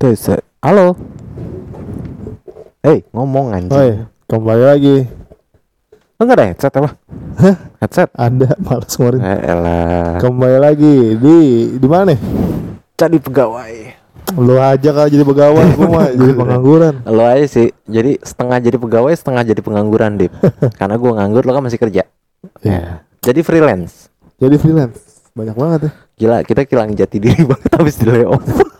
Tes. Halo. Hei, ngomong anjing. Oi, kembali lagi. Enggak ada headset apa? Hah? Headset. Anda malas ngeluarin. Eh, elah. Kembali lagi di di mana nih? Jadi pegawai. Lu aja kalau jadi pegawai, gua mah jadi pengangguran. Lo aja sih. Jadi setengah jadi pegawai, setengah jadi pengangguran, Dip. Karena gua nganggur, lo kan masih kerja. Iya. Jadi freelance. Jadi freelance. Banyak banget ya. Gila, kita kilang jati diri banget habis di layoff.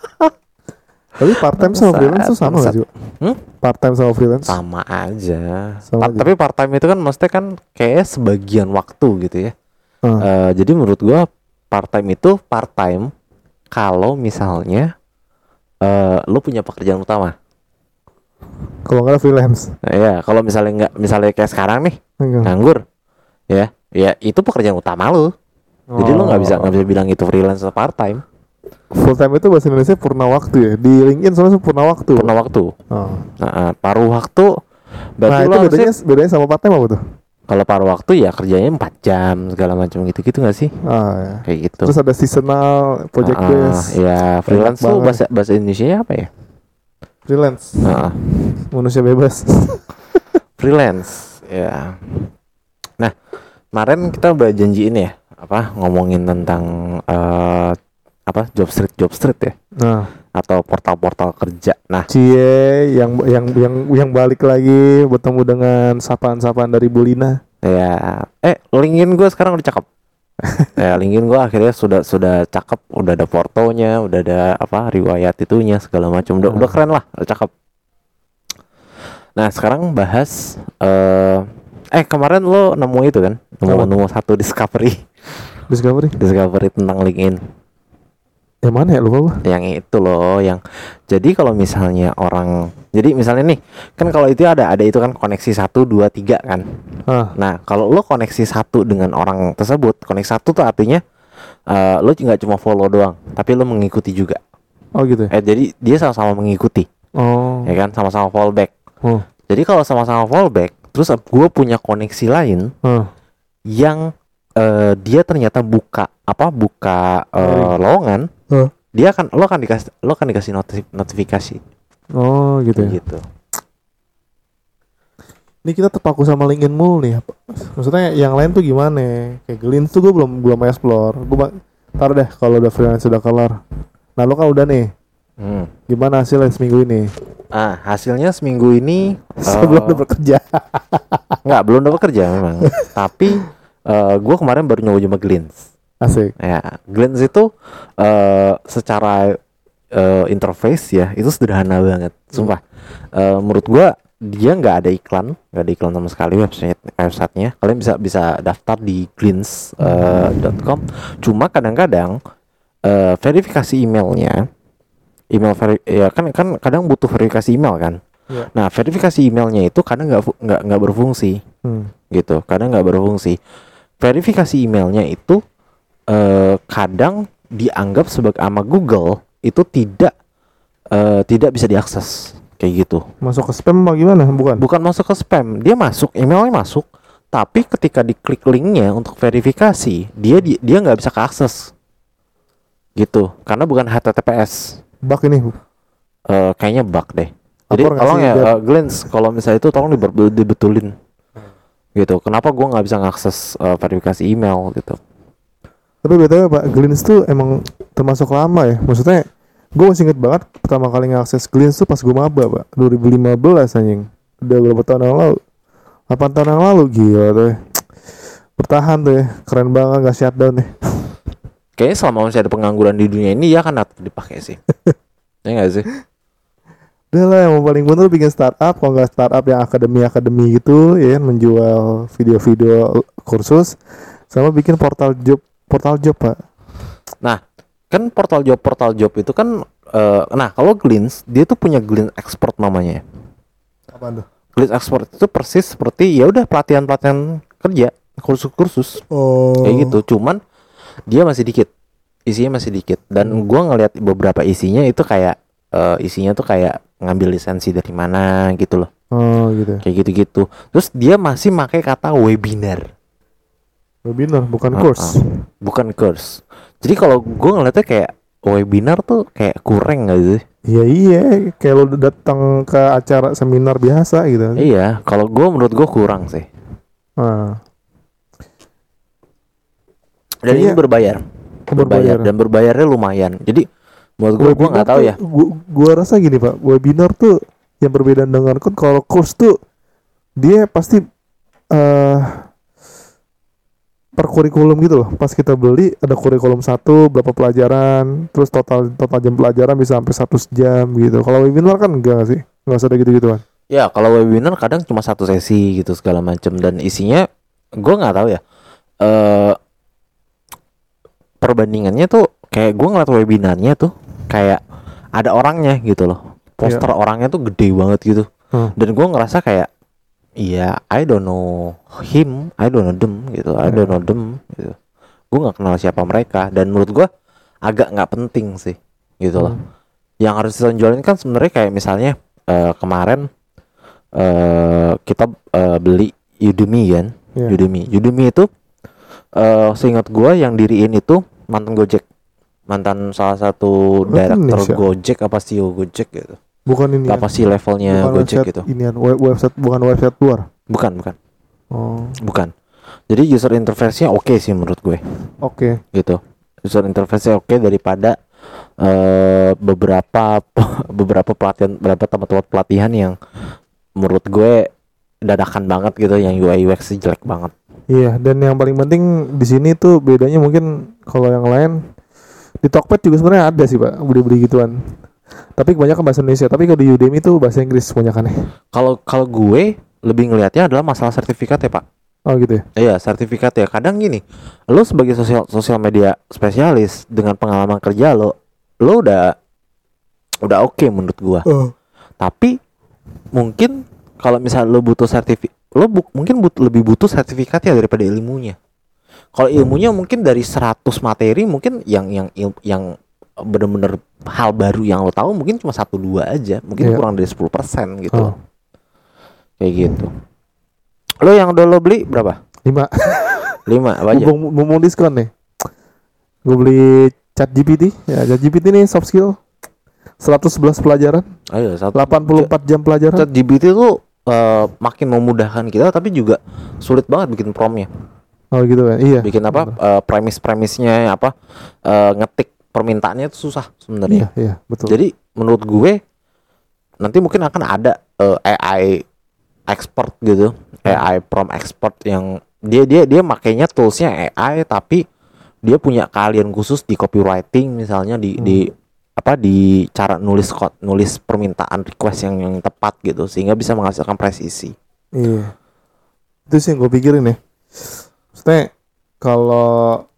Tapi part time sama freelance tuh sama gak sih? Hmm? Part time sama freelance? Sama aja. Sama Pa- aja. Tapi part time itu kan maksudnya kan kayak sebagian waktu gitu ya. Ah. Eh, jadi menurut gua part time itu part time kalau misalnya eh lu punya pekerjaan utama. Kalau nggak freelance. Nah, ya, kalau misalnya nggak misalnya kayak sekarang nih Enggak. nganggur, ya, ya itu pekerjaan utama lu. Jadi lu nggak bisa nggak bisa bilang itu freelance atau part time, Full time itu bahasa Indonesia purna waktu ya. Di LinkedIn soalnya purna waktu. purna waktu. Oh. Nah, eh, paruh waktu Nah, berarti itu lu bedanya harusnya bedanya sama part time apa tuh? kalau paruh waktu ya kerjanya 4 jam segala macam gitu-gitu nggak sih? Ah, ya. Kayak gitu. Terus ada seasonal, project base, ya freelance tuh bahasa bahasa Indonesia apa ya? freelance, Nah, manusia bebas. freelance ya. Nah, kemarin kita udah janjiin ya apa ngomongin tentang eh, apa job street job street ya Nah, atau portal-portal kerja. Nah, Cie yang yang yang yang balik lagi bertemu dengan sapaan-sapaan dari Bulina. ya eh LinkedIn gue sekarang udah cakep. ya LinkedIn gue akhirnya sudah sudah cakep, udah ada portonya, udah ada apa riwayat itunya segala macam. Udah, Hmm. udah keren lah, udah cakep. Nah, sekarang bahas eh eh kemarin lo nemu itu kan? Nemu nemu satu discovery, Discovery. discovery tentang LinkedIn. Yang mana ya lupa gua. yang itu loh yang jadi kalau misalnya orang jadi misalnya nih kan kalau itu ada ada itu kan koneksi 1 2 3 kan Ah, nah kalau lo koneksi satu dengan orang tersebut koneksi satu tuh artinya eh lo nggak cuma follow doang tapi lo mengikuti juga oh gitu ya. eh jadi dia sama-sama mengikuti Oh. ya kan sama-sama fallback Oh. jadi kalau sama-sama fallback terus gue punya koneksi lain Ah. yang eh, dia ternyata buka apa buka Sharing. lowongan Huh. dia akan lo akan dikasih lo akan dikasih notif- notifikasi Oh gitu ya. gitu Ini kita terpaku sama LinkedIn mulu nih. apa- Maksudnya yang lain tuh gimana? Kayak Glint tuh gue belum belum explore. Gue ntar deh kalau udah freelance udah kelar. Nah lo kan udah nih. Hmm. Gimana hasilnya seminggu ini? Ah, hasilnya seminggu ini Sebelum eh, udah bekerja. nggak belum dapat kerja memang. Tapi eh gue kemarin baru nyoba nyoba Glints. Asik. Ya, Glints itu eh secara eh, interface ya itu sederhana banget, sumpah. Eh, menurut gue dia nggak ada iklan, nggak ada iklan sama sekali website websitenya. Kalian bisa bisa daftar di glints.com. Cuma kadang-kadang eh, verifikasi emailnya, email veri ya kan kan kadang butuh verifikasi email kan. Iya. Nah verifikasi emailnya itu kadang nggak nggak nggak berfungsi Hmm. gitu kadang nggak berfungsi verifikasi emailnya itu eh, kadang dianggap sebagai sama Google itu tidak eh, tidak bisa diakses. Kayak gitu. Masuk ke spam apa gimana? Bukan. bukan masuk ke spam. Dia masuk emailnya masuk. Tapi ketika diklik linknya untuk verifikasi dia di- dia nggak bisa keakses gitu. Karena bukan HTTPS Bug ini. Eh, kayaknya bug deh. Jadi tolong ya eh, Glens kalau misalnya itu tolong dibetulin gitu kenapa gua nggak bisa ngakses eh, verifikasi email gitu Tapi btw Pak, Glints tuh emang termasuk lama ya. Maksudnya gue masih inget banget pertama kali ngakses Glints tuh pas gue maba Pak. 2015 anjing. Udah berapa tahun yang lalu? 8 tahun yang lalu gila tuh ya. Bertahan tuh ya. Keren banget gak shutdown ya. kayaknya selama masih ada pengangguran di dunia ini ya kan dipakai sih ya nggak sih Udah lah yang paling bener bikin startup Kalau nggak startup yang akademi-akademi gitu ya Menjual video-video kursus Sama bikin portal job Portal job Pak. Kan portal job portal job itu kan eh, nah kalau Glints dia tuh punya Glints Export namanya. Apaan tuh? Glints Export itu persis seperti ya udah pelatihan pelatihan kerja kursus-kursus. Oh. Kayak gitu cuman dia masih dikit isinya masih dikit. Dan gua ngelihat beberapa isinya itu kayak eh, isinya tuh kayak ngambil lisensi dari mana gitu loh Oh gitu ya. kayak gitu-gitu terus dia masih pakai kata webinar Webinar bukan Ah, course bukan course jadi kalau gua ngeliatnya kayak webinar tuh kayak kurang gak sih Iya iya, kayak lo datang ke acara seminar biasa gitu. Iya, kalau gue menurut gue kurang sih. Ah, Dan ini Kayaknya- berbayar. berbayar. dan berbayarnya lumayan. Jadi menurut gue gue nggak tahu ya. Gua, gua rasa gini pak, webinar tuh yang berbeda dengan kan kalau course tuh dia pasti eh per kurikulum gitu loh. Pas kita beli ada kurikulum satu berapa pelajaran, terus total total jam pelajaran bisa sampai 100 jam gitu. Kalau webinar kan enggak sih, nggak usah ada gitu gituan. Ya kalau webinar kadang cuma satu sesi gitu segala macam dan isinya gue nggak tahu ya. Eh perbandingannya tuh kayak gue ngeliat webinarnya tuh kayak ada orangnya gitu loh. Poster orangnya tuh gede banget gitu. Hmm. Dan gue ngerasa kayak Iya, I don't know him, I don't know them gitu, I don't know them gitu. Gue nggak kenal siapa mereka dan menurut gue agak nggak penting sih gitu loh. Hmm. Yang harus ditonjolin kan sebenarnya kayak misalnya eh, kemarin eh kita eh, beli Udemy kan, Iya. Udemy. Udemy itu eh seingat gue yang diriin itu mantan Gojek, mantan salah satu Indonesia? Gojek apa CEO Gojek gitu. Bukan ini. Apa ya? sih levelnya bukan Gojek website gitu? Inian, we- website bukan website luar. Bukan, bukan, Oh, bukan. Jadi user interface-nya oke sih menurut gue oke. gitu. User interface-nya oke daripada eh beberapa beberapa pelatihan beberapa tempat-tempat pelatihan yang menurut gue dadakan banget gitu yang UI UX jelek banget. Iya, dan yang paling penting di sini tuh bedanya mungkin kalau yang lain di Tokped juga sebenarnya ada sih pak beli-beli gituan. Tapi kebanyakan bahasa Indonesia. Tapi kalau di Udemy tuh bahasa Inggris kebanyakan Kalau kalau gue lebih ngelihatnya adalah masalah sertifikat ya, Pak. Oh gitu ya. Iya, sertifikat ya. Kadang gini, lo sebagai sosial sosial media spesialis dengan pengalaman kerja lo, lo udah udah oke menurut gua. Oh. Tapi mungkin kalau misal lo butuh sertifikat, lo bu- mungkin but- lebih butuh sertifikatnya daripada ilmunya. Kalau ilmunya mungkin dari 100 materi mungkin yang yang il- yang bener-bener hal baru yang lo tahu mungkin cuma satu dua aja, mungkin Iya. kurang dari 10% gitu. Oh. Kayak gitu. Lo yang udah lo beli berapa? Lima. 5 apa aja? Mumpung, mumpung diskon nih. Gue beli chat GPT. Ya chat GPT nih soft skill. 111 pelajaran. Ayo, satu 84 jam pelajaran. Chat GPT tuh eh, makin memudahkan kita tapi juga sulit banget bikin promnya. Oh gitu kan. Iya. Bikin apa eh, premis-premisnya apa eh, ngetik permintaannya itu susah Iya, sebenarnya. iya, betul. Jadi menurut gue nanti mungkin akan ada eh, AI expert gitu, AI prom expert yang dia dia dia makainya toolsnya AI tapi dia punya keahlian khusus di copywriting misalnya di Hmm. di apa di cara nulis kod nulis permintaan request yang yang tepat gitu sehingga bisa menghasilkan presisi. Iya. Itu sih yang gue pikirin ya. Maksudnya kalau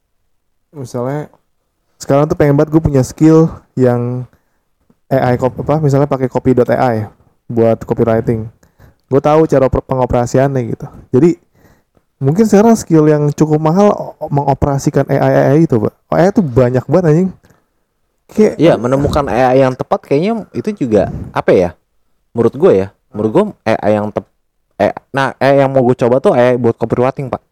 misalnya sekarang tuh pengen banget gue punya skill yang AI kop apa misalnya pakai copy.ai buat copywriting. Gue tahu cara per- pengoperasiannya gitu. Jadi mungkin sekarang skill yang cukup mahal mengoperasikan AI AI itu, Pak. AI itu banyak banget anjing. Kayak Iya, menemukan AI yang tepat kayaknya itu juga apa ya? Menurut gue ya, menurut gue AI yang tep eh, nah AI yang mau gue coba tuh AI buat copywriting pak.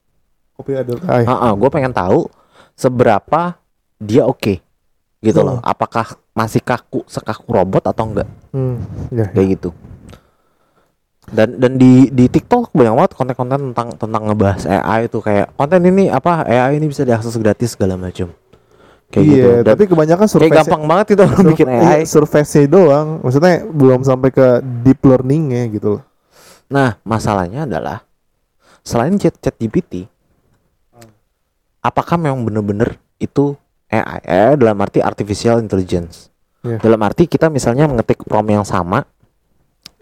copy.ai. Ah, gue pengen tahu seberapa dia oke, gitu loh. Hmm. Apakah masih kaku sekaku robot atau enggak? Hmm, ya, ya. Kayak gitu. Dan dan di di TikTok banyak banget konten-konten tentang tentang ngebahas AI itu kayak konten ini apa AI ini bisa diakses gratis segala macam. Kayak Iya, gitu. Dan tapi kebanyakan kayak survei gampang banget itu orang bikin AI. survei doang maksudnya belum sampai ke deep learningnya gitu loh Nah, masalahnya adalah selain chat chat GPT, apakah memang benar-benar itu AI? AI dalam arti artificial intelligence. Iya. Dalam arti kita misalnya mengetik prompt yang sama,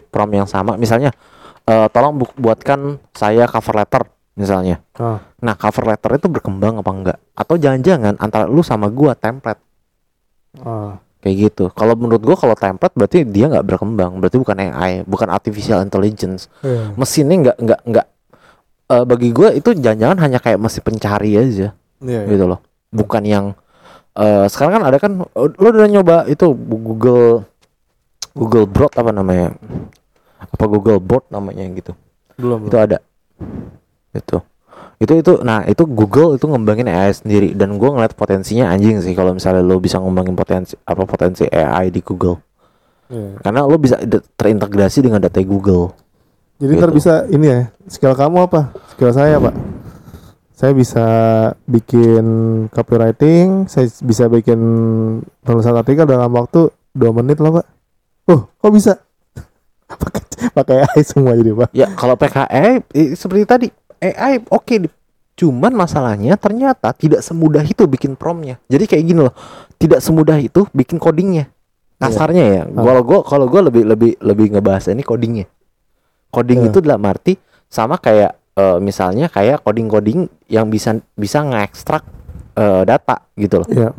prompt yang sama, misalnya eh, tolong bu- buatkan saya cover letter misalnya. Ah. Nah, cover letter itu berkembang apa enggak? Atau jangan-jangan antara lu sama gua template Ah. kayak gitu. Kalau menurut gua kalau template berarti dia nggak berkembang, berarti bukan AI, bukan artificial intelligence Iya. mesinnya nggak nggak nggak eh, bagi gue itu jangan-jangan hanya kayak mesin pencari aja Iya, iya. gitu loh. Bukan yang eh, sekarang kan ada kan lo udah nyoba itu Google Google Bot apa namanya? Apa Google Bot namanya gitu? Belum itu ada. Itu. Itu itu nah itu Google itu ngembangin AI sendiri dan gue ngeliat potensinya anjing sih kalau misalnya lo bisa ngembangin potensi apa potensi AI di Google. Iya. Karena lo bisa terintegrasi dengan data Google. Jadi ntar Gitu. bisa ini ya, skill kamu apa? Skill saya pak. Saya bisa bikin copywriting, saya bisa bikin penulisan artikel dalam waktu dua menit loh pak. Oh, kok bisa? pakai pakai AI semua jadi pak. Ya kalau PKE i- seperti tadi AI oke di- cuman masalahnya ternyata tidak semudah itu bikin promnya. Jadi kayak gini loh, tidak semudah itu bikin codingnya. Kasarnya ya. Kalau gua kalau gua lebih lebih lebih ngebahas ini codingnya. Coding Iya. itu dalam arti sama kayak eh, misalnya kayak coding-coding yang bisa bisa ngekstrak eh, data gitu loh. Iya.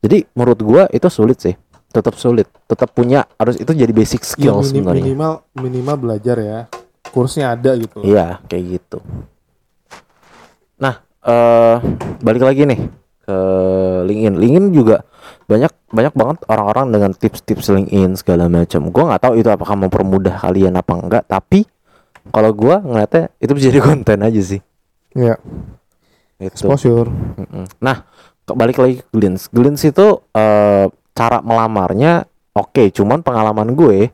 Jadi menurut gua itu sulit sih. Tetap sulit. Tetap punya harus itu jadi basic skill Ya, minim- sebenarnya. minimal minimal belajar ya. Kursnya ada gitu. Iya, kayak gitu. Nah, eh balik lagi nih ke LinkedIn. LinkedIn juga banyak banyak banget orang-orang dengan tips-tips LinkedIn segala macam. Gua nggak tahu itu apakah mempermudah kalian apa enggak, tapi kalau gua ngeliatnya itu bisa jadi konten aja sih. Iya. Gitu. Exposure. Nah, balik lagi ke Glins. Glins itu eh, cara melamarnya oke, cuman pengalaman gue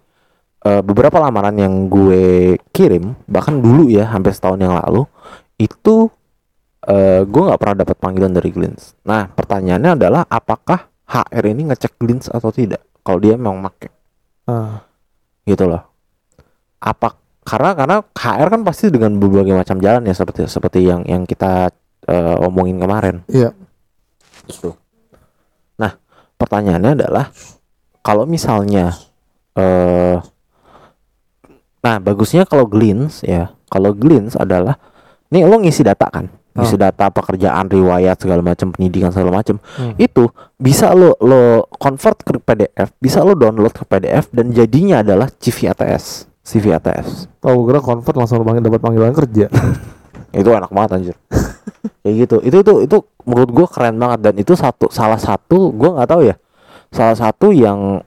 eh, beberapa lamaran yang gue kirim bahkan dulu ya hampir setahun yang lalu itu eh, gue nggak pernah dapat panggilan dari Glins. Nah, pertanyaannya adalah apakah HR ini ngecek Glins atau tidak? Kalau dia memang make Ah, gitu loh. Apa karena karena HR kan pasti dengan berbagai macam jalan ya seperti seperti yang yang kita eh, omongin kemarin. iya. Gitu. Nah, pertanyaannya adalah kalau misalnya eh nah, bagusnya kalau Glints ya. Kalau Glints adalah nih lo ngisi data kan. Ngisi data pekerjaan, riwayat segala macam, pendidikan segala macam. Hmm. Itu bisa lo lo convert ke PDF, bisa lo download ke PDF dan jadinya adalah CV ATS. CV ATS. Tahu kira convert langsung panggil dapat panggilan kerja. Itu enak banget anjir. Kayak gitu. Itu itu itu menurut gua keren banget dan itu satu salah satu gua nggak tahu ya. Salah satu yang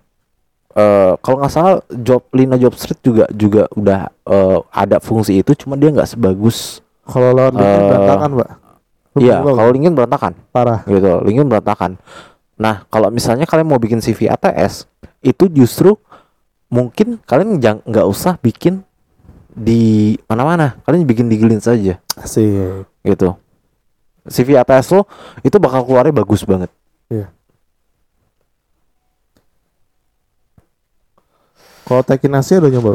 eh kalau nggak salah job Lina Job Street juga juga udah eh, ada fungsi itu cuma dia nggak sebagus Kalau LinkedIn Eh, berantakan, Pak. Iya kalau LinkedIn berantakan. Parah. gitu LinkedIn berantakan. Nah kalau misalnya kalian mau bikin CV ATS itu justru mungkin kalian nggak usah bikin di mana-mana. Kalian bikin di Glints aja. Asik. gitu. CV ATS lo itu bakal keluarnya bagus banget. Kalau Tekin Asia udah nyoba.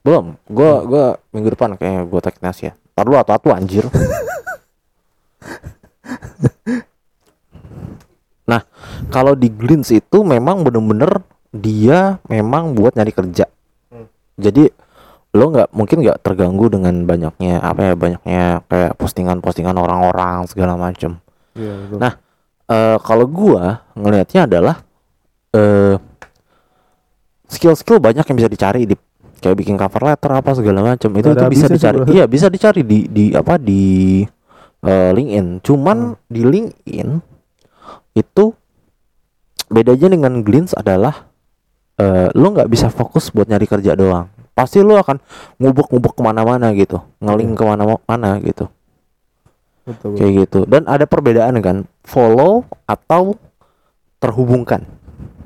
Belum. Gua gua minggu depan kayaknya gua tag ya tar lu atau atu anjir. Nah kalau di Glints itu memang bener-bener dia memang buat nyari kerja. Jadi lo nggak mungkin nggak terganggu dengan banyaknya apa ya banyaknya kayak postingan-postingan orang-orang segala macam Iya, betul. Nah, eh kalau gua ngelihatnya adalah eh skill-skill banyak yang bisa dicari di kayak bikin cover letter apa segala macam itu itu bisa dicari. bro. iya bisa dicari di di apa di eh, LinkedIn. Cuman di LinkedIn itu bedanya dengan Glints adalah eh lo nggak bisa fokus buat nyari kerja doang. Pasti lo akan ngubek-ngubek ke mana-mana gitu ngeling ke mana-mana gitu. Betul. kayak gitu. Dan ada perbedaan kan follow atau terhubungkan.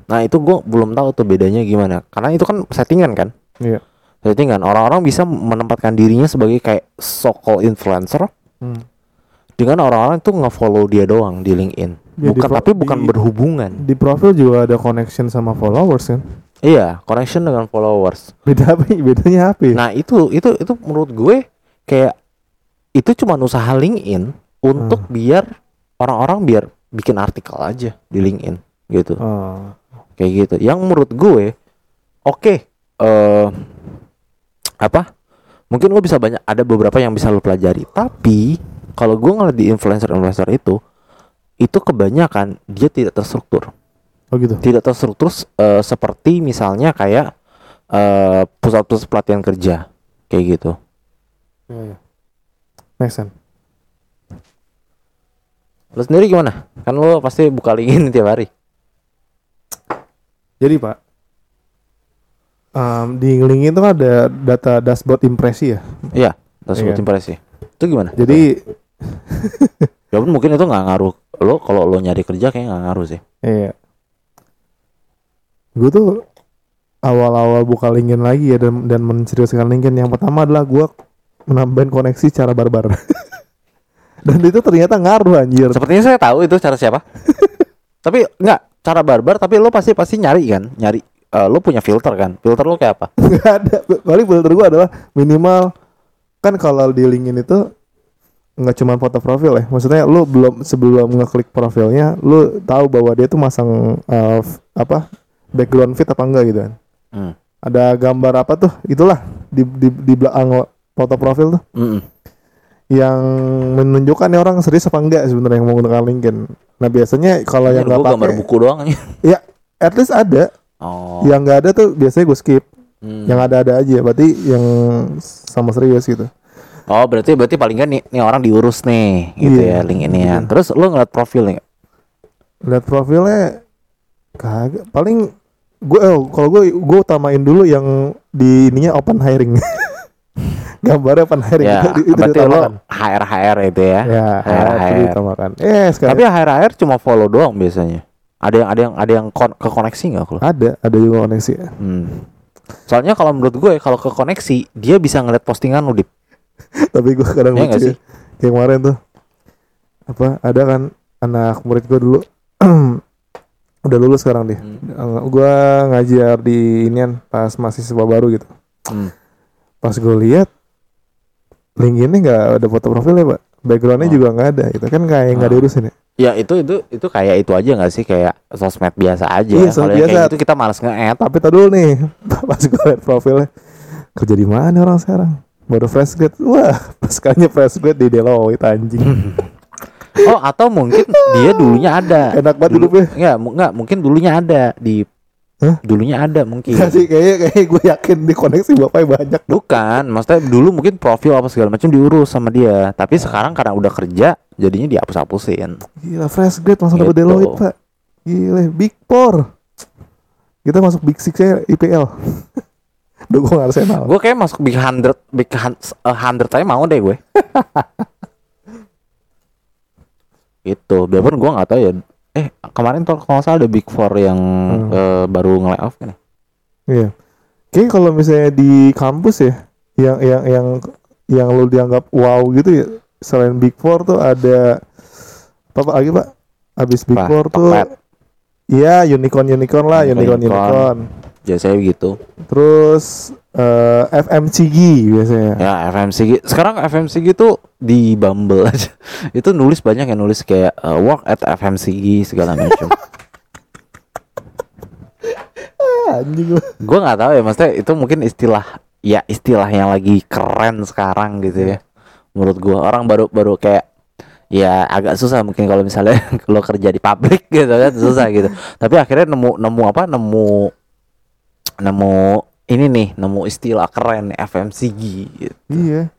Nah itu gue belum tahu tuh bedanya gimana. Karena itu kan settingan kan Iya. settingan orang-orang bisa menempatkan dirinya sebagai kayak so called influencer Hmm. dengan orang-orang tuh nge-follow dia doang di LinkedIn Ya, di bukan pro- tapi bukan di- berhubungan Di profil juga ada connection sama followers kan? iya connection dengan followers Beda apa? Bedanya apa? ya? nah itu itu itu menurut gue kayak itu cuma usaha LinkedIn untuk Hmm. biar orang-orang biar bikin artikel aja di LinkedIn gitu Oh. kayak gitu yang menurut gue oke eh apa mungkin lo bisa banyak ada beberapa yang bisa lo pelajari tapi kalau gue ngeliat di influencer influencer itu itu kebanyakan dia tidak terstruktur Oh gitu. tidak terstruktur eh, seperti misalnya kayak eh, pusat-pusat pelatihan kerja kayak gitu Iya, iya. Make sense. lo sendiri gimana kan lo pasti buka LinkedIn tiap hari Jadi Pak, em, di LinkedIn itu kan ada data dashboard impresi ya. iya Iya. impresi itu gimana Jadi ya pun mungkin itu nggak ngaruh lo kalau lo nyari kerja kayak nggak ngaruh sih Iya. Gue tuh awal-awal buka LinkedIn lagi ya dan dan menseriuskan LinkedIn yang pertama adalah gua menambahin koneksi secara barbar. dan itu ternyata ngaruh anjir. Sepertinya saya tahu itu cara siapa. tapi enggak, cara barbar tapi lo pasti pasti nyari kan, nyari eh, lo punya filter kan. Filter lo kayak apa? Gak ada. Paling filter gua adalah minimal kan kalau di LinkedIn itu nggak cuma foto profil ya. Maksudnya lu belum sebelum ngeklik profilnya, lu tahu bahwa dia tuh masang f- apa background fit apa enggak gitu kan. Hmm. Ada gambar apa tuh? Itulah di di di belakang foto profil tuh Mm-mm. yang menunjukkan nih orang serius apa enggak sebenarnya yang menggunakan LinkedIn. Nah biasanya kalau yang nggak gua gambar pakai, buku doang ya at least ada. Oh. Yang nggak ada tuh biasanya gue skip. Hmm. Yang ada-ada aja. Berarti yang sama serius gitu. Oh, berarti berarti paling kan nih, nih orang diurus nih gitu Iya. ya link ini ya. Terus lo ngeliat profilnya lihat profilnya kagak paling gue oh, kalau gue gue utamain dulu yang di ininya open hiring gambarnya open hiring ya, itu, itu berarti lo HR HR itu ya. ya HR. itu diutamakan eh sekarang Tapi HR HR cuma follow doang biasanya. Ada yang ada yang ada yang kon- ke koneksi nggak lo? ada ada juga koneksi Hmm. Soalnya kalau menurut gue kalau ke koneksi dia bisa ngeliat postingan lo di tapi gue kadang Iya nggak lucu sih? ya. kayak kemarin tuh apa ada kan anak murid gue dulu udah lulus sekarang dia Hmm. gue ngajar di inian pas mahasiswa baru gitu Hmm. pas gue lihat LinkedIn-nya nggak ada foto profilnya pak backgroundnya Oh. juga nggak ada itu kan kayak nggak Oh. diurusin ya Ya itu itu itu kayak itu aja nggak sih kayak sosmed biasa aja. Iya, Kalau sosmed yang kayak biasa. gitu kita malas nge-add. tapi tadi dulu nih pas gue liat profilnya kerja di mana orang sekarang baru fresh grade wah pas kalinya fresh grade di Deloitte anjing Oh atau mungkin dia dulunya ada. enak banget Dulu, hidupnya Enggak, enggak, mungkin dulunya ada di Hah? Dulunya ada mungkin. Nggak sih kayaknya kayak gue yakin di koneksi bapaknya banyak Bukan, maksudnya dulu mungkin profil apa segala macam diurus sama dia. Tapi sekarang karena udah kerja, jadinya dihapus-hapusin. gila fresh grade langsung Gitu. Deloitte pak gila big four kita masuk big six nya IPL dukung Arsenal Gue kayak masuk big hundred, big eh, hundred aja mau deh gue. itu, biarpun gue nggak tahu ya. Eh kemarin tuh kalau salah ada big four yang Hmm. eh, baru nge-layoff kan? ya? Iya. Kayaknya kalau misalnya di kampus ya, yang yang yang yang lu dianggap wow gitu ya, selain Big Four tuh ada apa Pak lagi Pak? Abis Big Apa? Four tuh, iya unicorn unicorn lah, unicorn Unicorn. unicorn. Biasanya begitu. Terus eh, FMCG biasanya. Ya FMCG. Sekarang FMCG tuh di Bumble aja. itu nulis banyak yang nulis kayak eh, work at FMCG segala macam. Ah, Anjing gua. gue nggak tahu ya maksudnya itu mungkin istilah ya istilah yang lagi keren sekarang gitu ya menurut gue orang baru baru kayak ya agak susah mungkin kalau misalnya lo kerja di pabrik gitu kan susah gitu tapi akhirnya nemu nemu apa nemu nemu ini nih nemu istilah keren FMCG gitu. Iya.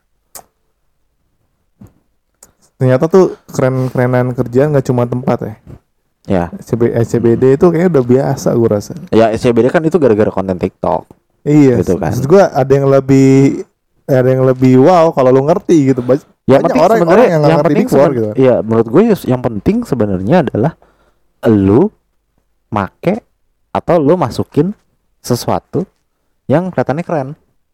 Ternyata tuh keren-kerenan kerjaan nggak cuma tempat ya. ya SCB, SCBD itu kayaknya udah biasa gue rasa. ya SCBD kan itu gara-gara konten TikTok Iya, Gitu kan. maksud gua ada yang lebih ada yang lebih wow kalau lu ngerti gitu. Yang Banyak penting orang- orang yang yang ngerti penting gitu. iya menurut gue yang penting sebenarnya adalah lu make atau lu masukin sesuatu yang kelihatannya keren.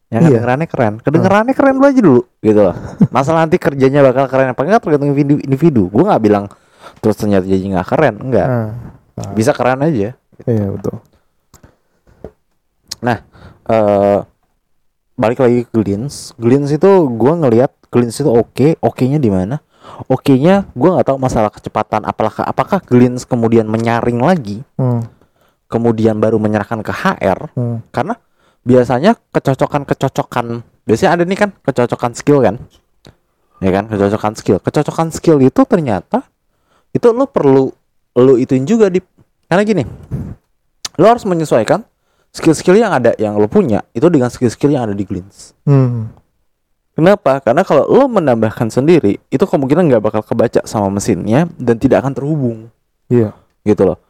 Yang Iya. kedengerannya keren. Kedengerannya keren dulu aja dulu gitu loh. Masalah nanti kerjanya bakal keren apa enggak tergantung individu, individu. Gue nggak bilang terus ternyata jadi nggak keren enggak. Nah, bisa keren aja. Iya betul. eh balik lagi ke Glints. Glints itu gua ngelihat Glints itu oke, oke-nya di mana? Oke-nya gua nggak tahu masalah kecepatan apakah apakah Glints kemudian menyaring lagi, Hmm, kemudian baru menyerahkan ke HR hmm. karena biasanya kecocokan-kecocokan biasanya ada nih kan kecocokan skill kan. Ya kan, kecocokan skill. Kecocokan skill itu ternyata itu lo perlu lo ituin juga di karena gini. Lo harus menyesuaikan skill-skill yang ada yang lo punya itu dengan skill-skill yang ada di Glints. Hmm. Kenapa? Karena kalau lo menambahkan sendiri, itu kemungkinan nggak bakal kebaca sama mesinnya dan tidak akan terhubung, Iya. gitu loh.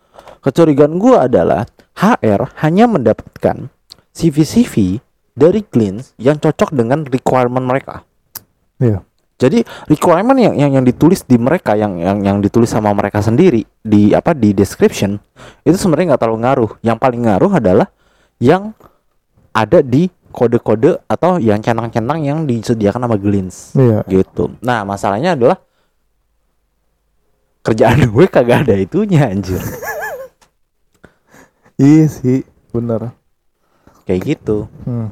Kecurigaan gue adalah HR hanya mendapatkan CV-CV dari Glints yang cocok dengan requirement mereka. Iya. Jadi requirement yang yang yang ditulis di mereka yang yang yang ditulis sama mereka sendiri di apa di description itu sebenarnya nggak terlalu ngaruh. Yang paling ngaruh adalah yang ada di kode-kode atau yang centang-centang yang disediakan sama Glints Iya. gitu. Nah masalahnya adalah kerjaan gue kagak ada itunya anjir Iya sih, bener. kayak gitu. Hmm.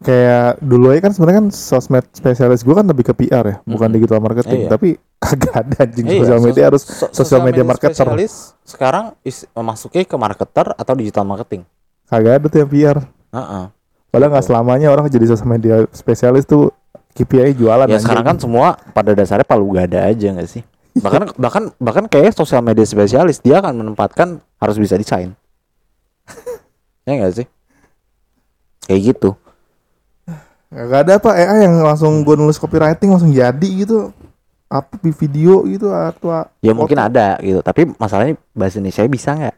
Kayak dulu aja kan sebenarnya kan sosmed spesialis gue kan lebih ke PR ya, bukan digital marketing. Iya. Tapi kagak ada anjing Iya, sosial sos- media harus so- sosial media marketer. spesialis sekarang is, masuknya ke marketer atau digital marketing. kagak ada tuh yang PR. Heeh. Padahal nggak selamanya orang jadi sosial media spesialis tuh KPI jualan. Ya anjing. sekarang kan semua pada dasarnya palu gada aja nggak sih? Bahkan bahkan bahkan kayak sosial media spesialis dia akan menempatkan harus bisa desain. Ya nggak sih? Kayak gitu. Gak ada apa AI yang langsung gue nulis copywriting langsung jadi gitu. Apa di video gitu atau Ya mungkin foto. ada gitu, tapi masalahnya bahasa Indonesia bisa nggak?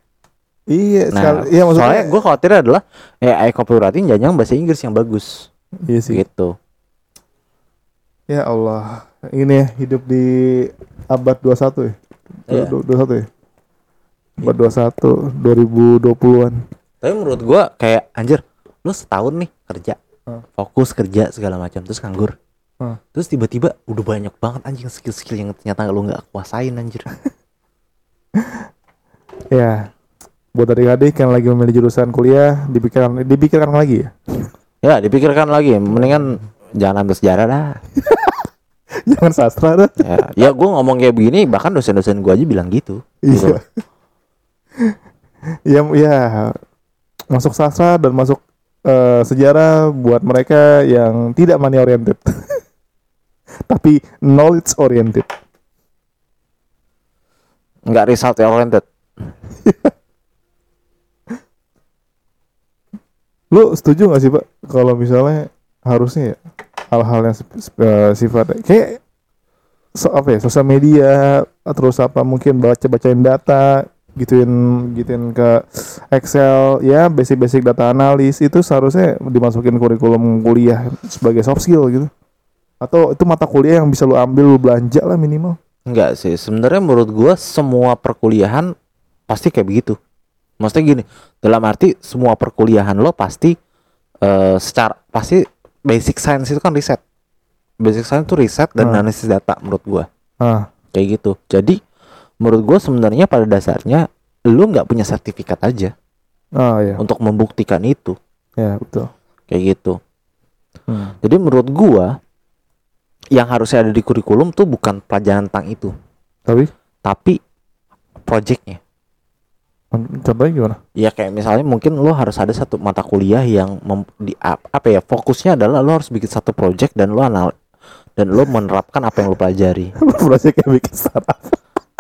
Iya, Nah, sekali, iya maksudnya soalnya gue khawatir adalah AI copywriting jangan bahasa Inggris yang bagus Iya sih. gitu. Ya Allah. Ini ya, hidup di abad 21 ya. Iya. Du- du- 21 ya. Abad 21 2020-an. Tapi menurut gue kayak anjir, lu setahun nih kerja, Hmm. fokus kerja segala macam terus nganggur. Hmm. Terus tiba-tiba udah banyak banget anjing skill-skill yang ternyata lu nggak kuasain anjir. Ya. Buat adik-adik yang lagi memilih jurusan kuliah, dipikirkan dipikirkan lagi ya. Ya dipikirkan lagi, mendingan jangan ambil sejarah dah. Jangan sastra dah. Ya, ya gue ngomong kayak begini, bahkan dosen-dosen gue aja bilang gitu. Iya. ya, ya. Masuk sastra dan masuk eh, sejarah buat mereka yang tidak money oriented. Tapi knowledge oriented. Nggak result oriented. Lu setuju gak sih Pak kalau misalnya harusnya ya hal-hal yang eh, sifatnya kayak so, apa ya sosial media terus apa mungkin baca bacain data gituin gituin ke Excel ya basic-basic data analis itu seharusnya dimasukin kurikulum kuliah sebagai soft skill gitu atau itu mata kuliah yang bisa lu ambil lu belanja lah minimal Enggak sih, sebenarnya menurut gua semua perkuliahan pasti kayak begitu. Maksudnya gini, dalam arti semua perkuliahan lo pasti eh secara pasti basic science itu kan riset. Basic science itu riset dan Hmm. analisis data menurut gua. ah Kayak gitu. Jadi menurut gua sebenarnya pada dasarnya lu nggak punya sertifikat aja ah ya untuk membuktikan itu. ya betul Kayak gitu. Hmm. Jadi menurut gua yang harusnya ada di kurikulum tuh bukan pelajaran tentang itu, tapi tapi projectnya. contohnya gimana Ya kayak misalnya mungkin lo harus ada satu mata kuliah yang mem- di ap- apa ya fokusnya adalah lo harus bikin satu project dan lo anal dan lo menerapkan apa yang lo pelajari. project kayak bikin startup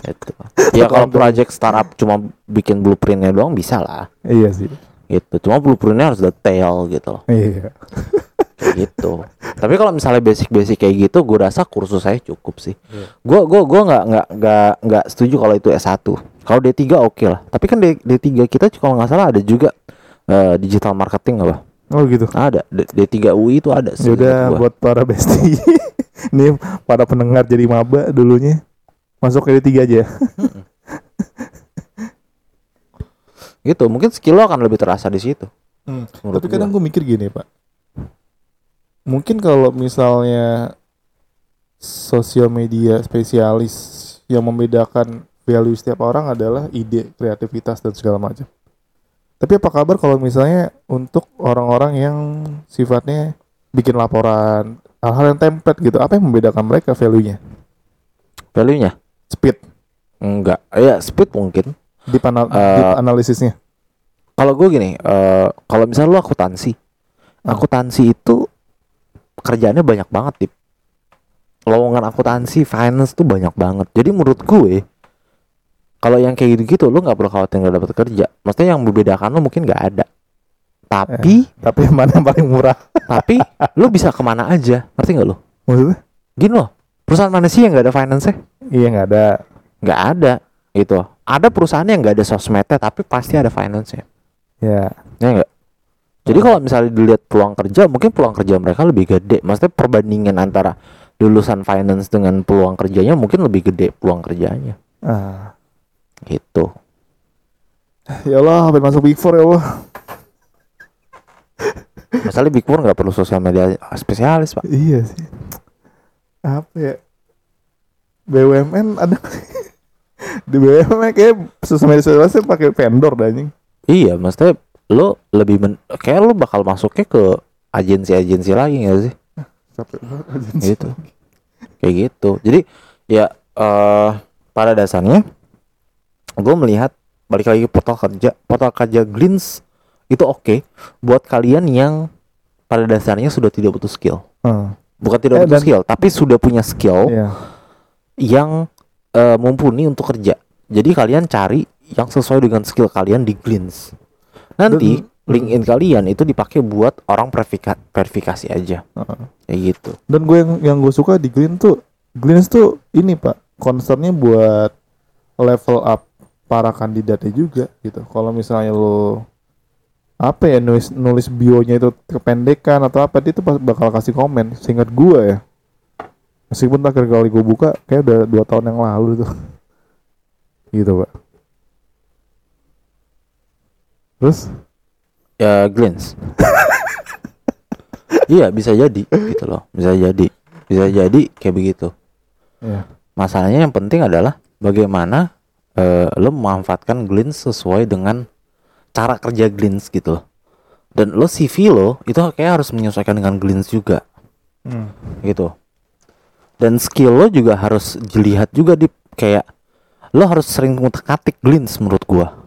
Gitu. Ya kalau project startup cuma bikin blueprintnya doang bisa lah. iya sih Gitu. Cuma blueprintnya harus detail gitu loh. iya gitu. Tapi kalau misalnya basic-basic kayak gitu, gue rasa kursus saya cukup sih. Gue gua gua nggak nggak nggak nggak setuju kalau itu S1. Kalau D3 oke lah. Tapi kan D, D3 kita kalau nggak salah ada juga eh, digital marketing apa? oh gitu Ada D, D3 UI itu ada sih. Menurut gua. buat para bestie Nih para pendengar jadi maba dulunya Masuk ke D3 aja gitu. Mungkin skill lo akan lebih terasa di situ. menurut Tapi kadang gua. gue mikir gini pak Mungkin kalau misalnya Sosial media spesialis Yang membedakan value setiap orang adalah ide, kreativitas dan segala macam Tapi apa kabar kalau misalnya Untuk orang-orang yang sifatnya Bikin laporan Hal-hal yang template gitu Apa yang membedakan mereka value-nya? Value-nya enggak. Ya speed mungkin. Anal- Eh, deep analisisnya Kalau gue gini, eh kalau misalnya lo akuntansi, Hmm. akuntansi itu kerjaannya banyak banget, tip. Lowongan akuntansi, finance tuh banyak banget. Jadi menurut gue, kalau yang kayak gitu-gitu, lo nggak perlu khawatir nggak dapat kerja. Maksudnya yang membedakan lo mungkin nggak ada. Tapi, Tapi yang mana yang paling murah? tapi lo bisa ke mana aja, ngerti nggak lo? Maksudnya? Gini loh, perusahaan mana sih yang nggak ada finance-nya? Iya nggak ada. Nggak ada, gitu. Ada perusahaan yang nggak ada sosmednya, tapi pasti ada finance-nya. Ya. Ya enggak? Jadi kalau misalnya dilihat peluang kerja, mungkin peluang kerja mereka lebih gede. Maksudnya perbandingan antara lulusan finance dengan peluang kerjanya mungkin lebih gede peluang kerjanya. Ah. Gitu. Ya Allah, sampai masuk Big Four ya Allah. Masalah Big Four nggak perlu sosial media spesialis pak. Iya sih. Apa ya? BUMN ada? di BUMN kayak sosial media sosial pakai vendor dah anjing. Iya, maksudnya lo lebih men kayak lo bakal masuknya ke agensi-agensi lagi nggak sih? Capek banget Gitu. Kayak gitu. Jadi ya eh pada dasarnya gue melihat balik lagi portal kerja, portal kerja Glints itu oke buat kalian yang pada dasarnya sudah tidak butuh skill. Ah, Bukan tidak Eh, butuh dan- skill, tapi sudah punya skill iya. yang eh, mumpuni untuk kerja. Jadi kalian cari yang sesuai dengan skill kalian di Glints. Nanti Dan- LinkedIn kalian itu dipakai buat orang verifika- verifikasi aja. Heeh. Kayak gitu. Dan gue yang yang gue suka di Green tuh Green tuh ini pak concernnya buat level up para kandidatnya juga gitu. Kalau misalnya lo apa ya nulis nulis bionya itu kependekan atau apa dia tuh bakal kasih komen. Seingat gue ya. Meskipun terakhir kali gue buka kayak udah dua tahun yang lalu tuh. gitu pak. Terus Ya Glints. iya bisa jadi gitu loh. Bisa jadi. Bisa jadi kayak begitu. ya Masalahnya yang penting adalah bagaimana eh, lo memanfaatkan Glints sesuai dengan cara kerja Glints gitu loh. Dan lo CV lo itu kayak harus menyesuaikan dengan Glints juga. hmm. gitu dan skill lo juga harus dilihat juga di kayak lo harus sering ngutak-atik glints menurut gua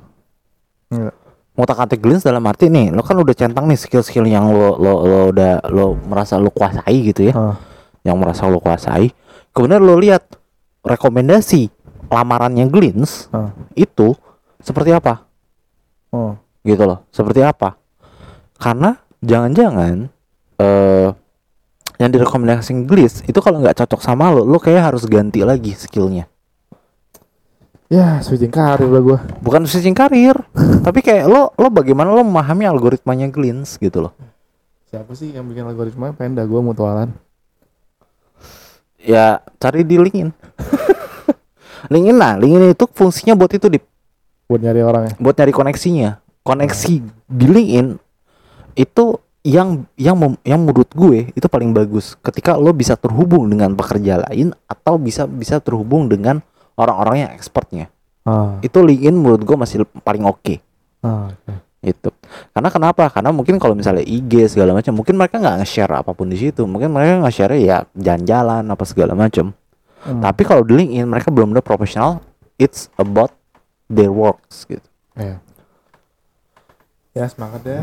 Iya. ngutak-atik glints dalam arti nih lo kan udah centang nih skill-skill yang lo lo lo udah lo merasa lo kuasai gitu ya Ah, yang merasa lo kuasai kemudian lo lihat rekomendasi lamarannya glints ah. itu seperti apa Oh. gitu loh seperti apa karena jangan-jangan eh yang direkomendasikan Gliss itu kalau nggak cocok sama lo lo kayak harus ganti lagi skillnya Ya, switching karir lah gue. bukan switching karir tapi kayak lo lo bagaimana lo memahami algoritmanya Glins gitu loh Siapa sih yang bikin algoritma Penda gue mutualan. ya cari di LinkedIn LinkedIn nah LinkedIn itu fungsinya buat itu di Buat nyari orang ya. buat nyari koneksinya koneksi di LinkedIn itu yang yang mem- yang menurut gue itu paling bagus. Ketika lo bisa terhubung dengan pekerja lain atau bisa bisa terhubung dengan orang-orang yang expertnya. Ah, itu LinkedIn menurut gue masih paling oke. Ah, oke. itu karena kenapa? Karena mungkin kalau misalnya IG segala macam mungkin mereka nggak nge-share apa pun di situ. Mungkin mereka nge-share ya jalan-jalan apa segala macam. Hmm. tapi kalau di LinkedIn mereka belum ada profesional it's about their works gitu. Ya. Ya semangat ya.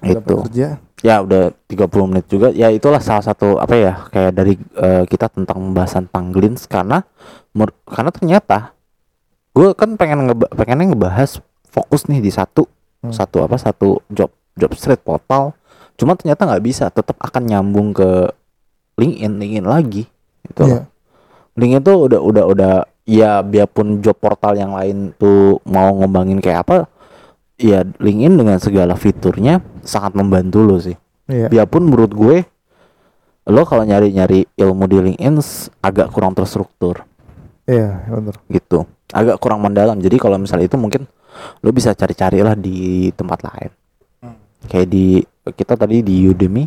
Udah itu bekerja. ya udah 30 menit juga ya itulah salah satu apa ya kayak dari eh, kita tentang pembahasan tentang Glins karena karena ternyata gue kan pengen ngeba pengennya ngebahas fokus nih di satu Hmm. satu apa satu job job street portal cuma ternyata nggak bisa tetap akan nyambung ke LinkedIn LinkedIn lagi gitu loh. Iya. LinkedIn tuh udah udah udah ya biarpun job portal yang lain tuh mau ngembangin kayak apa ya LinkedIn dengan segala fiturnya sangat membantu lo sih. Iya. biarpun menurut gue lo kalau nyari-nyari ilmu di LinkedIn agak kurang terstruktur. Iya, benar. gitu. Agak kurang mendalam. Jadi kalau misalnya itu mungkin lo bisa cari-cari lah di tempat lain. Kayak di kita tadi di Udemy.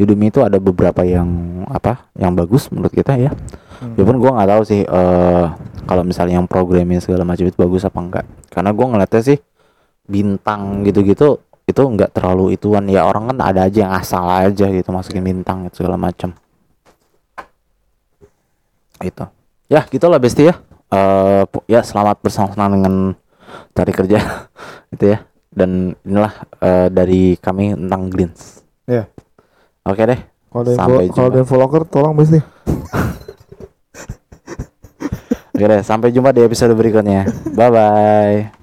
Udemy itu ada beberapa yang apa yang bagus menurut kita ya. Hmm. biarpun gue nggak tahu sih eh kalau misalnya yang programming segala macam itu bagus apa enggak. Karena gue ngeliatnya sih bintang gitu-gitu itu nggak terlalu ituan. Ya orang kan ada aja yang asal aja gitu masukin bintang gitu segala macam itu. Ya gitulah besti ya. Eh pu- ya selamat bersama-sama dengan cari kerja. Gitu ya. Dan inilah eh, dari kami tentang Greens. Iya. oke deh. Kalau ada info, locker tolong bis nih. oke deh sampai jumpa di episode berikutnya. bye bye